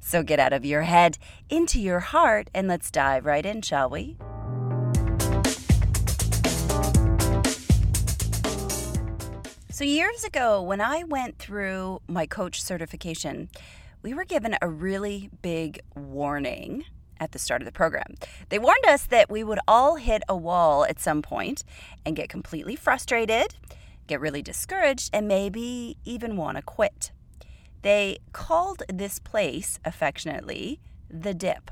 So get out of your head into your heart and let's dive right in, shall we? So, years ago, when I went through my coach certification, we were given a really big warning at the start of the program. They warned us that we would all hit a wall at some point and get completely frustrated, get really discouraged, and maybe even want to quit. They called this place affectionately the dip.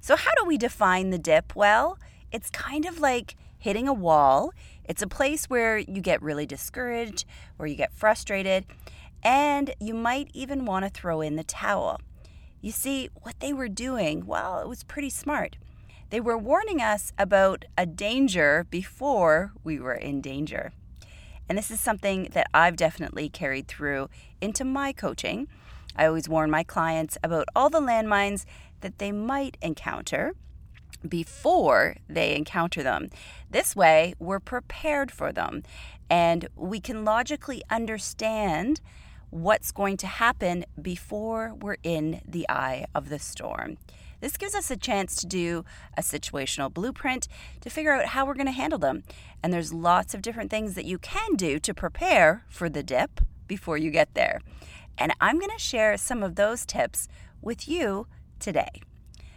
So, how do we define the dip? Well, it's kind of like hitting a wall. It's a place where you get really discouraged, where you get frustrated, and you might even want to throw in the towel. You see, what they were doing, well, it was pretty smart. They were warning us about a danger before we were in danger. And this is something that I've definitely carried through into my coaching. I always warn my clients about all the landmines that they might encounter before they encounter them. This way, we're prepared for them and we can logically understand what's going to happen before we're in the eye of the storm. This gives us a chance to do a situational blueprint to figure out how we're going to handle them. And there's lots of different things that you can do to prepare for the dip before you get there. And I'm going to share some of those tips with you today.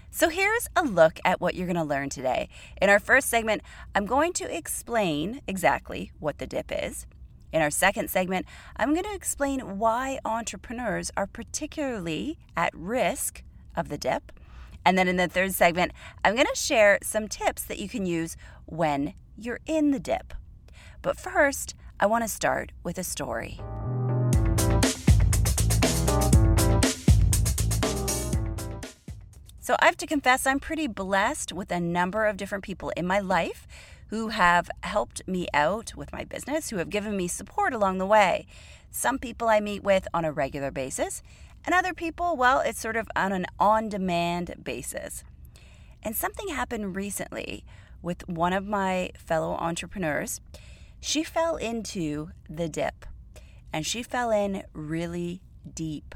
So, here's a look at what you're going to learn today. In our first segment, I'm going to explain exactly what the dip is. In our second segment, I'm going to explain why entrepreneurs are particularly at risk of the dip. And then in the third segment, I'm going to share some tips that you can use when you're in the dip. But first, I want to start with a story. So I have to confess, I'm pretty blessed with a number of different people in my life who have helped me out with my business, who have given me support along the way. Some people I meet with on a regular basis, and other people, well, it's sort of on an on demand basis. And something happened recently with one of my fellow entrepreneurs. She fell into the dip, and she fell in really deep.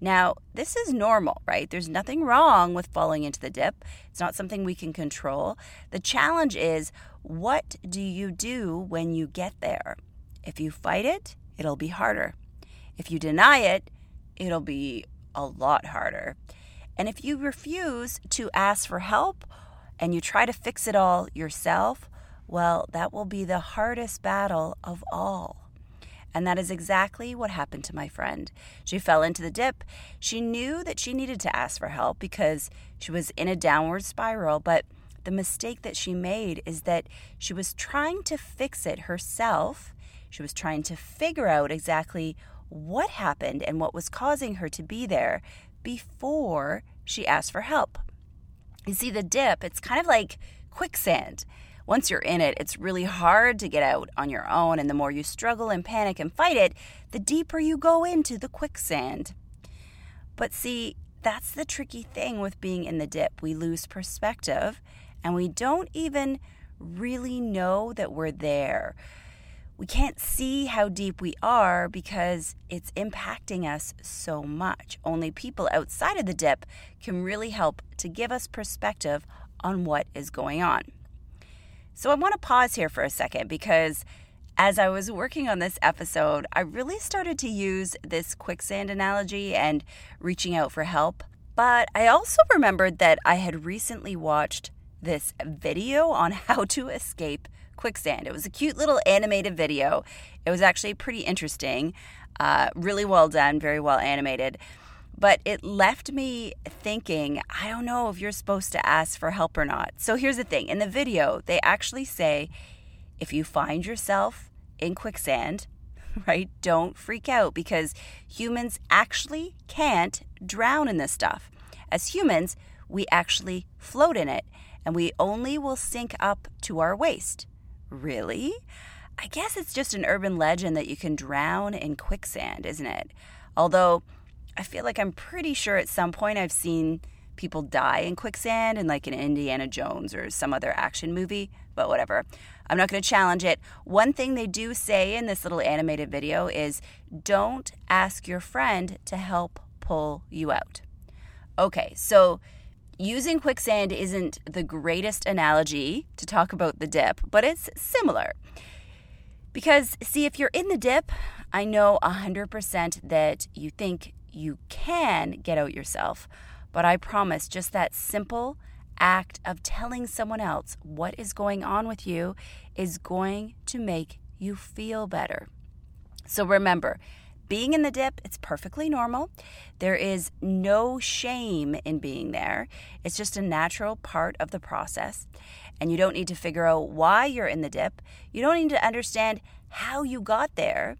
Now, this is normal, right? There's nothing wrong with falling into the dip. It's not something we can control. The challenge is what do you do when you get there? If you fight it, it'll be harder. If you deny it, it'll be a lot harder. And if you refuse to ask for help and you try to fix it all yourself, well, that will be the hardest battle of all. And that is exactly what happened to my friend. She fell into the dip. She knew that she needed to ask for help because she was in a downward spiral, but the mistake that she made is that she was trying to fix it herself. She was trying to figure out exactly what happened and what was causing her to be there before she asked for help. You see, the dip, it's kind of like quicksand once you're in it, it's really hard to get out on your own. And the more you struggle and panic and fight it, the deeper you go into the quicksand. But see, that's the tricky thing with being in the dip. We lose perspective and we don't even really know that we're there. We can't see how deep we are because it's impacting us so much. Only people outside of the dip can really help to give us perspective on what is going on. So I want to pause here for a second because as I was working on this episode, I really started to use this quicksand analogy and reaching out for help. But I also remembered that I had recently watched this video on how to escape quicksand. It was a cute little animated video. It was actually pretty interesting, uh, really well done, very well animated but it left me thinking, I don't know if you're supposed to ask for help or not. So here's the thing in the video, they actually say if you find yourself in quicksand, right, don't freak out because humans actually can't drown in this stuff. As humans, we actually float in it and we only will sink up to our waist. Really? I guess it's just an urban legend that you can drown in quicksand, isn't it? Although I feel like I'm pretty sure at some point I've seen people die in quicksand in like an Indiana Jones or some other action movie, but whatever. I'm not going to challenge it. One thing they do say in this little animated video is don't ask your friend to help pull you out. Okay, so using quicksand isn't the greatest analogy to talk about the dip, but it's similar. Because, see, if you're in the dip, I know 100% that you think you can get out yourself. But I promise, just that simple act of telling someone else what is going on with you is going to make you feel better. So remember, being in the dip, it's perfectly normal. There is no shame in being there. It's just a natural part of the process. And you don't need to figure out why you're in the dip. You don't need to understand how you got there.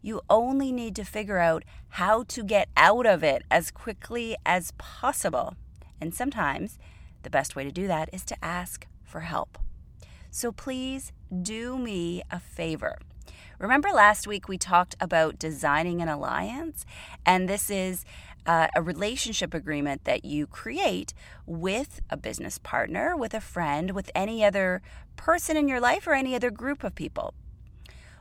You only need to figure out how to get out of it as quickly as possible. And sometimes the best way to do that is to ask for help. So please do me a favor. Remember last week we talked about designing an alliance? And this is uh, a relationship agreement that you create with a business partner, with a friend, with any other person in your life, or any other group of people.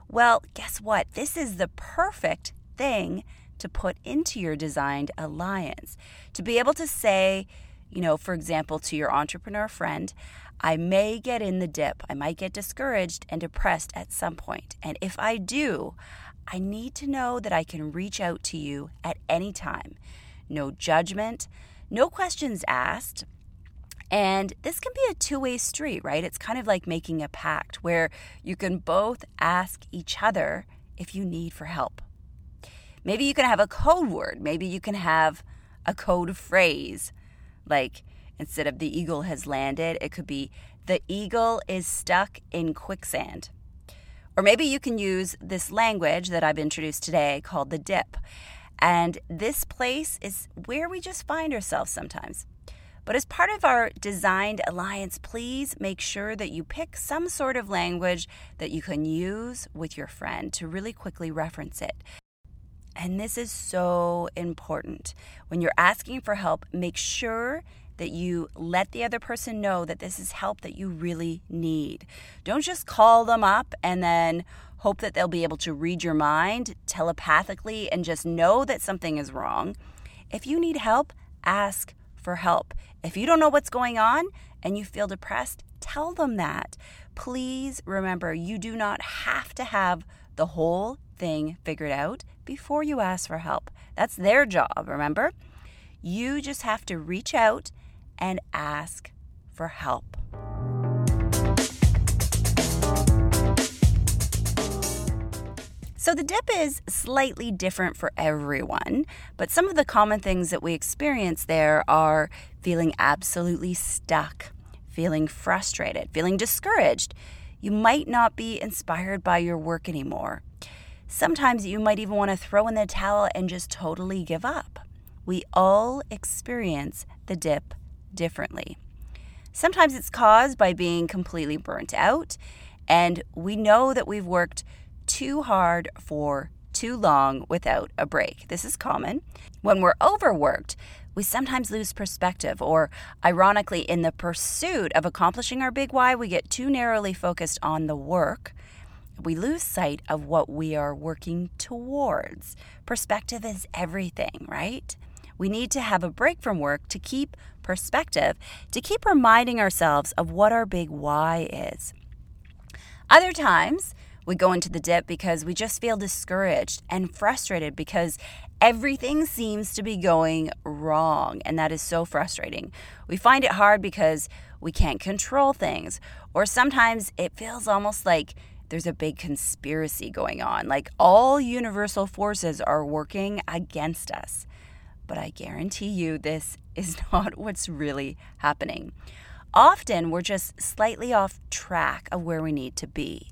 Well, guess what? This is the perfect thing to put into your designed alliance. To be able to say, you know, for example, to your entrepreneur friend, I may get in the dip. I might get discouraged and depressed at some point. And if I do, I need to know that I can reach out to you at any time. No judgment, no questions asked. And this can be a two way street, right? It's kind of like making a pact where you can both ask each other if you need for help. Maybe you can have a code word. Maybe you can have a code phrase like, Instead of the eagle has landed, it could be the eagle is stuck in quicksand. Or maybe you can use this language that I've introduced today called the dip. And this place is where we just find ourselves sometimes. But as part of our designed alliance, please make sure that you pick some sort of language that you can use with your friend to really quickly reference it. And this is so important. When you're asking for help, make sure that you let the other person know that this is help that you really need. Don't just call them up and then hope that they'll be able to read your mind telepathically and just know that something is wrong. If you need help, ask for help. If you don't know what's going on and you feel depressed, tell them that. Please remember, you do not have to have the whole thing figured out before you ask for help. That's their job, remember? You just have to reach out and ask for help. So, the dip is slightly different for everyone, but some of the common things that we experience there are feeling absolutely stuck, feeling frustrated, feeling discouraged. You might not be inspired by your work anymore. Sometimes you might even want to throw in the towel and just totally give up. We all experience the dip differently. Sometimes it's caused by being completely burnt out, and we know that we've worked too hard for too long without a break. This is common. When we're overworked, we sometimes lose perspective, or ironically, in the pursuit of accomplishing our big why, we get too narrowly focused on the work. We lose sight of what we are working towards. Perspective is everything, right? We need to have a break from work to keep perspective, to keep reminding ourselves of what our big why is. Other times, we go into the dip because we just feel discouraged and frustrated because everything seems to be going wrong, and that is so frustrating. We find it hard because we can't control things, or sometimes it feels almost like there's a big conspiracy going on, like all universal forces are working against us but I guarantee you this is not what's really happening. Often we're just slightly off track of where we need to be.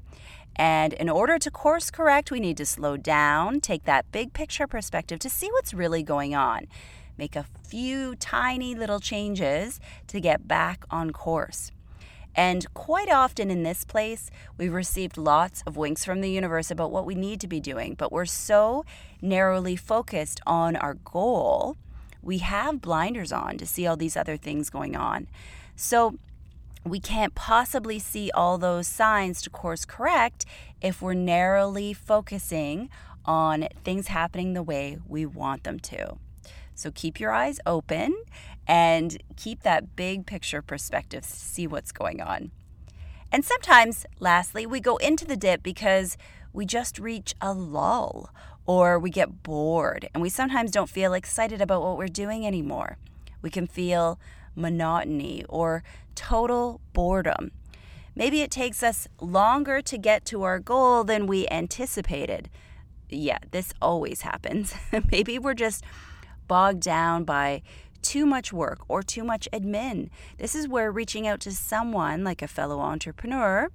And in order to course correct, we need to slow down, take that big picture perspective to see what's really going on. make a few tiny little changes to get back on course. And quite often in this place, we've received lots of winks from the universe about what we need to be doing, but we're so narrowly focused on our goal, we have blinders on to see all these other things going on. So we can't possibly see all those signs to course correct if we're narrowly focusing on things happening the way we want them to. So keep your eyes open and keep that big picture perspective to see what's going on. And sometimes, lastly, we go into the dip because we just reach a lull or we get bored and we sometimes don't feel excited about what we're doing anymore. We can feel monotony or total boredom. Maybe it takes us longer to get to our goal than we anticipated. Yeah, this always happens. Maybe we're just bogged down by too much work or too much admin. This is where reaching out to someone like a fellow entrepreneur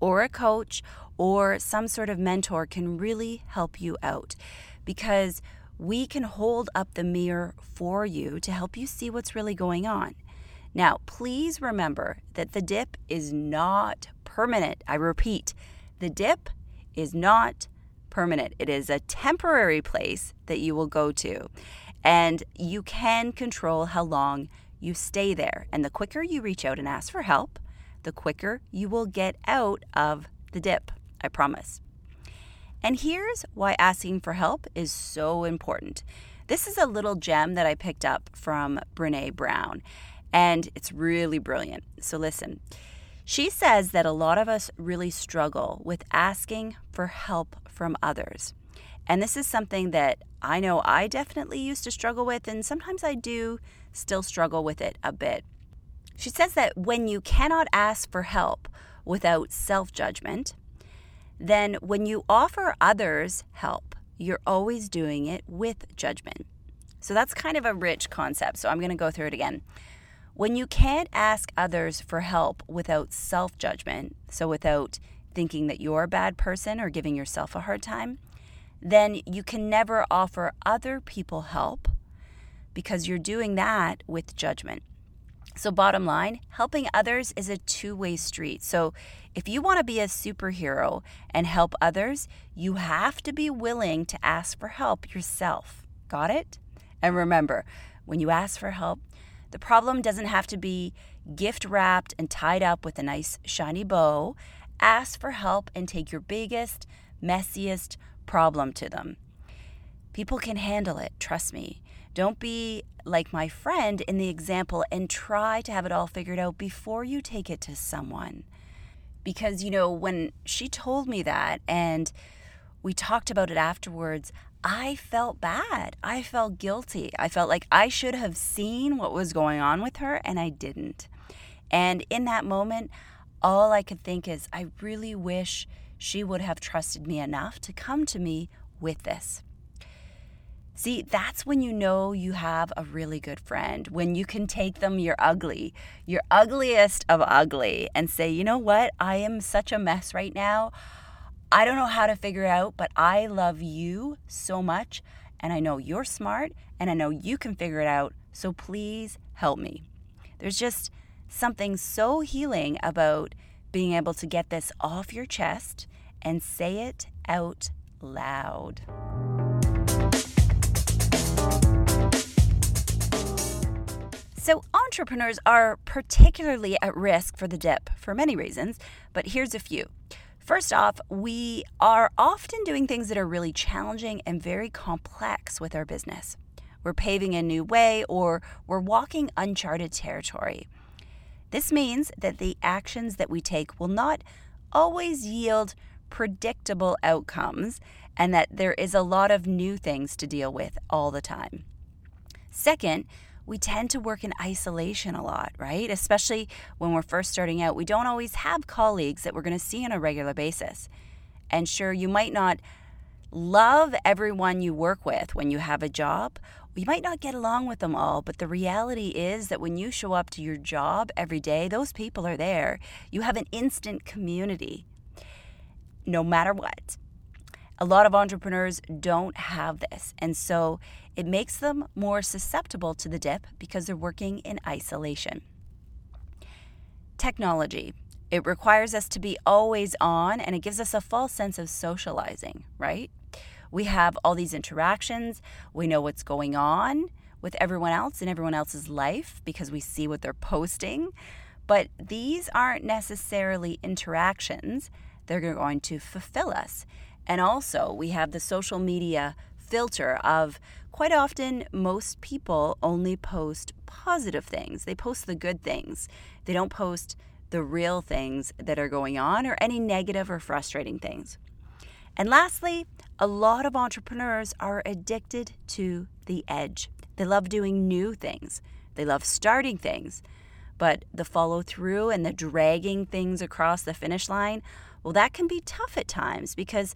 or a coach or some sort of mentor can really help you out because we can hold up the mirror for you to help you see what's really going on. Now, please remember that the dip is not permanent. I repeat, the dip is not permanent. It is a temporary place that you will go to. And you can control how long you stay there. And the quicker you reach out and ask for help, the quicker you will get out of the dip. I promise. And here's why asking for help is so important. This is a little gem that I picked up from Brene Brown, and it's really brilliant. So listen. She says that a lot of us really struggle with asking for help from others. And this is something that I know I definitely used to struggle with, and sometimes I do still struggle with it a bit. She says that when you cannot ask for help without self judgment, then when you offer others help, you're always doing it with judgment. So that's kind of a rich concept. So I'm going to go through it again. When you can't ask others for help without self judgment, so without thinking that you're a bad person or giving yourself a hard time, then you can never offer other people help because you're doing that with judgment. So, bottom line, helping others is a two way street. So, if you want to be a superhero and help others, you have to be willing to ask for help yourself. Got it? And remember, when you ask for help, the problem doesn't have to be gift wrapped and tied up with a nice shiny bow. Ask for help and take your biggest, messiest problem to them. People can handle it, trust me. Don't be like my friend in the example and try to have it all figured out before you take it to someone because, you know, when she told me that and we talked about it afterwards, I felt bad. I felt guilty. I felt like I should have seen what was going on with her and I didn't. And in that moment, all I could think is, I really wish she would have trusted me enough to come to me with this. See, that's when you know you have a really good friend, when you can take them your ugly, your ugliest of ugly, and say, you know what? I am such a mess right now. I don't know how to figure out, but I love you so much. And I know you're smart and I know you can figure it out. So please help me. There's just something so healing about being able to get this off your chest and say it out loud. So, entrepreneurs are particularly at risk for the dip for many reasons, but here's a few. First off, we are often doing things that are really challenging and very complex with our business. We're paving a new way or we're walking uncharted territory. This means that the actions that we take will not always yield predictable outcomes and that there is a lot of new things to deal with all the time. Second, we tend to work in isolation a lot, right? Especially when we're first starting out. We don't always have colleagues that we're going to see on a regular basis. And sure, you might not love everyone you work with when you have a job. You might not get along with them all, but the reality is that when you show up to your job every day, those people are there. You have an instant community no matter what. A lot of entrepreneurs don't have this. And so it makes them more susceptible to the dip because they're working in isolation. Technology. It requires us to be always on and it gives us a false sense of socializing, right? We have all these interactions, we know what's going on with everyone else in everyone else's life because we see what they're posting. But these aren't necessarily interactions, they're going to fulfill us. And also, we have the social media filter of quite often most people only post positive things. They post the good things. They don't post the real things that are going on or any negative or frustrating things. And lastly, a lot of entrepreneurs are addicted to the edge. They love doing new things, they love starting things, but the follow through and the dragging things across the finish line, well, that can be tough at times because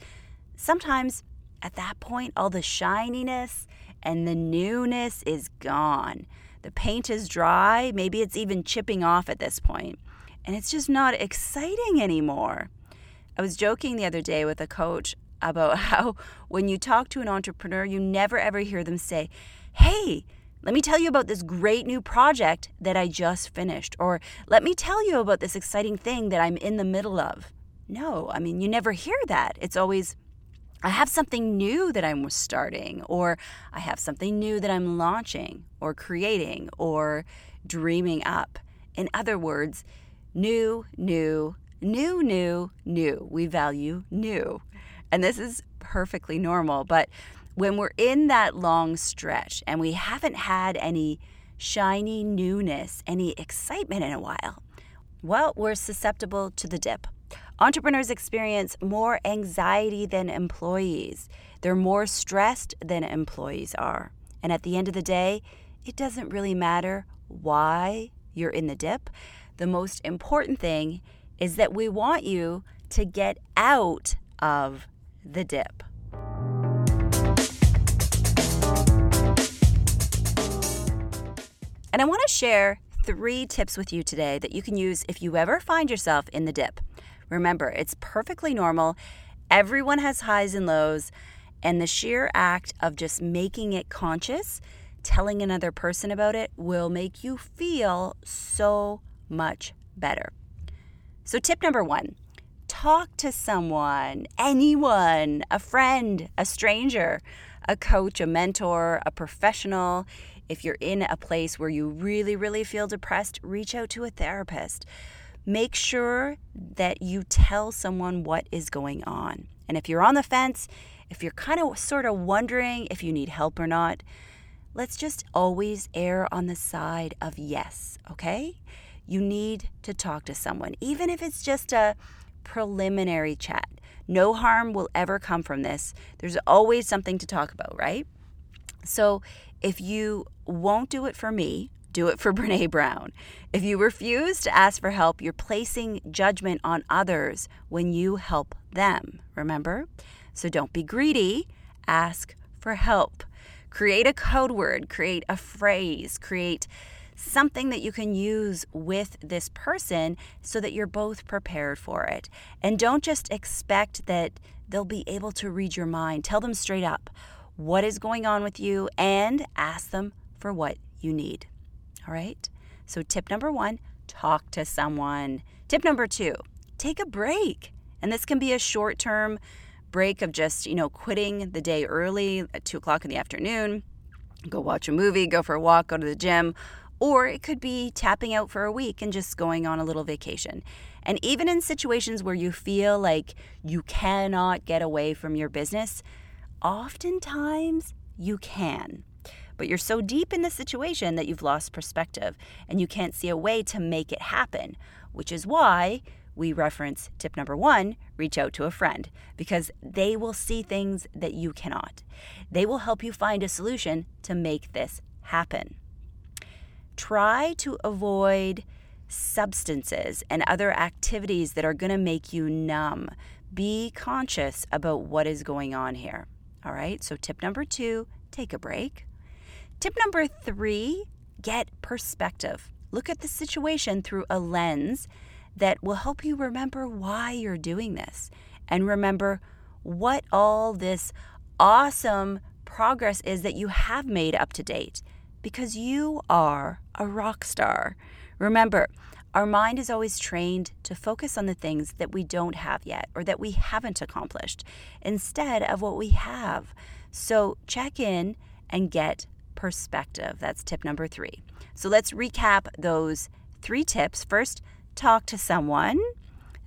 sometimes at that point, all the shininess and the newness is gone. The paint is dry, maybe it's even chipping off at this point, and it's just not exciting anymore. I was joking the other day with a coach about how when you talk to an entrepreneur, you never ever hear them say, Hey, let me tell you about this great new project that I just finished, or let me tell you about this exciting thing that I'm in the middle of. No, I mean, you never hear that. It's always, I have something new that I'm starting, or I have something new that I'm launching, or creating, or dreaming up. In other words, new, new, new, new, new. We value new. And this is perfectly normal. But when we're in that long stretch and we haven't had any shiny newness, any excitement in a while, well, we're susceptible to the dip. Entrepreneurs experience more anxiety than employees. They're more stressed than employees are. And at the end of the day, it doesn't really matter why you're in the dip. The most important thing is that we want you to get out of the dip. And I want to share three tips with you today that you can use if you ever find yourself in the dip. Remember, it's perfectly normal. Everyone has highs and lows, and the sheer act of just making it conscious, telling another person about it, will make you feel so much better. So, tip number one talk to someone, anyone, a friend, a stranger, a coach, a mentor, a professional. If you're in a place where you really, really feel depressed, reach out to a therapist. Make sure that you tell someone what is going on. And if you're on the fence, if you're kind of sort of wondering if you need help or not, let's just always err on the side of yes, okay? you need to talk to someone, even if it's just a preliminary chat. No harm will ever come from this. There's always something to talk about, right? So if you won't do it for me, do it for Brene Brown. If you refuse to ask for help, you're placing judgment on others when you help them, remember? So don't be greedy, ask for help. Create a code word, create a phrase, create something that you can use with this person so that you're both prepared for it. And don't just expect that they'll be able to read your mind. Tell them straight up what is going on with you and ask them for what you need. All right? So, tip number one talk to someone. Tip number two take a break. And this can be a short term break of just, you know, quitting the day early at two o'clock in the afternoon, go watch a movie, go for a walk, go to the gym, or it could be tapping out for a week and just going on a little vacation. And even in situations where you feel like you cannot get away from your business, oftentimes you can. But you're so deep in the situation that you've lost perspective and you can't see a way to make it happen, which is why we reference tip number one reach out to a friend because they will see things that you cannot. They will help you find a solution to make this happen try to avoid substances and other activities that are going to make you numb. Be conscious about what is going on here. All right, so tip number two take a break. Tip number three get perspective. Look at the situation through a lens that will help you remember why you're doing this and remember what all this awesome progress is that you have made up to date because you are a rock star. Remember, our mind is always trained to focus on the things that we don't have yet or that we haven't accomplished instead of what we have. So check in and get perspective. That's tip number three. So let's recap those three tips. First, talk to someone.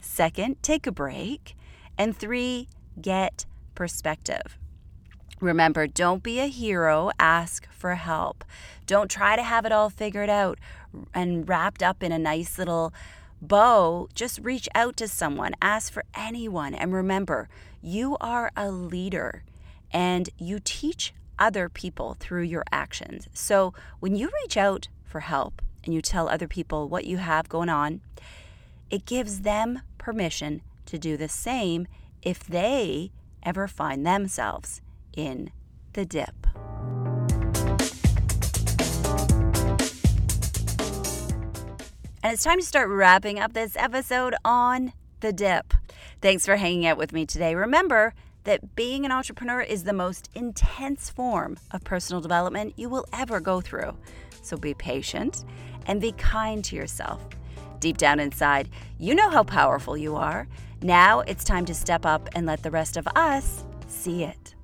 Second, take a break. And three, get perspective. Remember, don't be a hero, ask for help. Don't try to have it all figured out and wrapped up in a nice little bow. Just reach out to someone, ask for anyone. And remember, you are a leader and you teach other people through your actions. So when you reach out for help and you tell other people what you have going on, it gives them permission to do the same if they ever find themselves in the dip. And it's time to start wrapping up this episode on the dip. Thanks for hanging out with me today. Remember that being an entrepreneur is the most intense form of personal development you will ever go through. So be patient and be kind to yourself. Deep down inside, you know how powerful you are. Now it's time to step up and let the rest of us see it.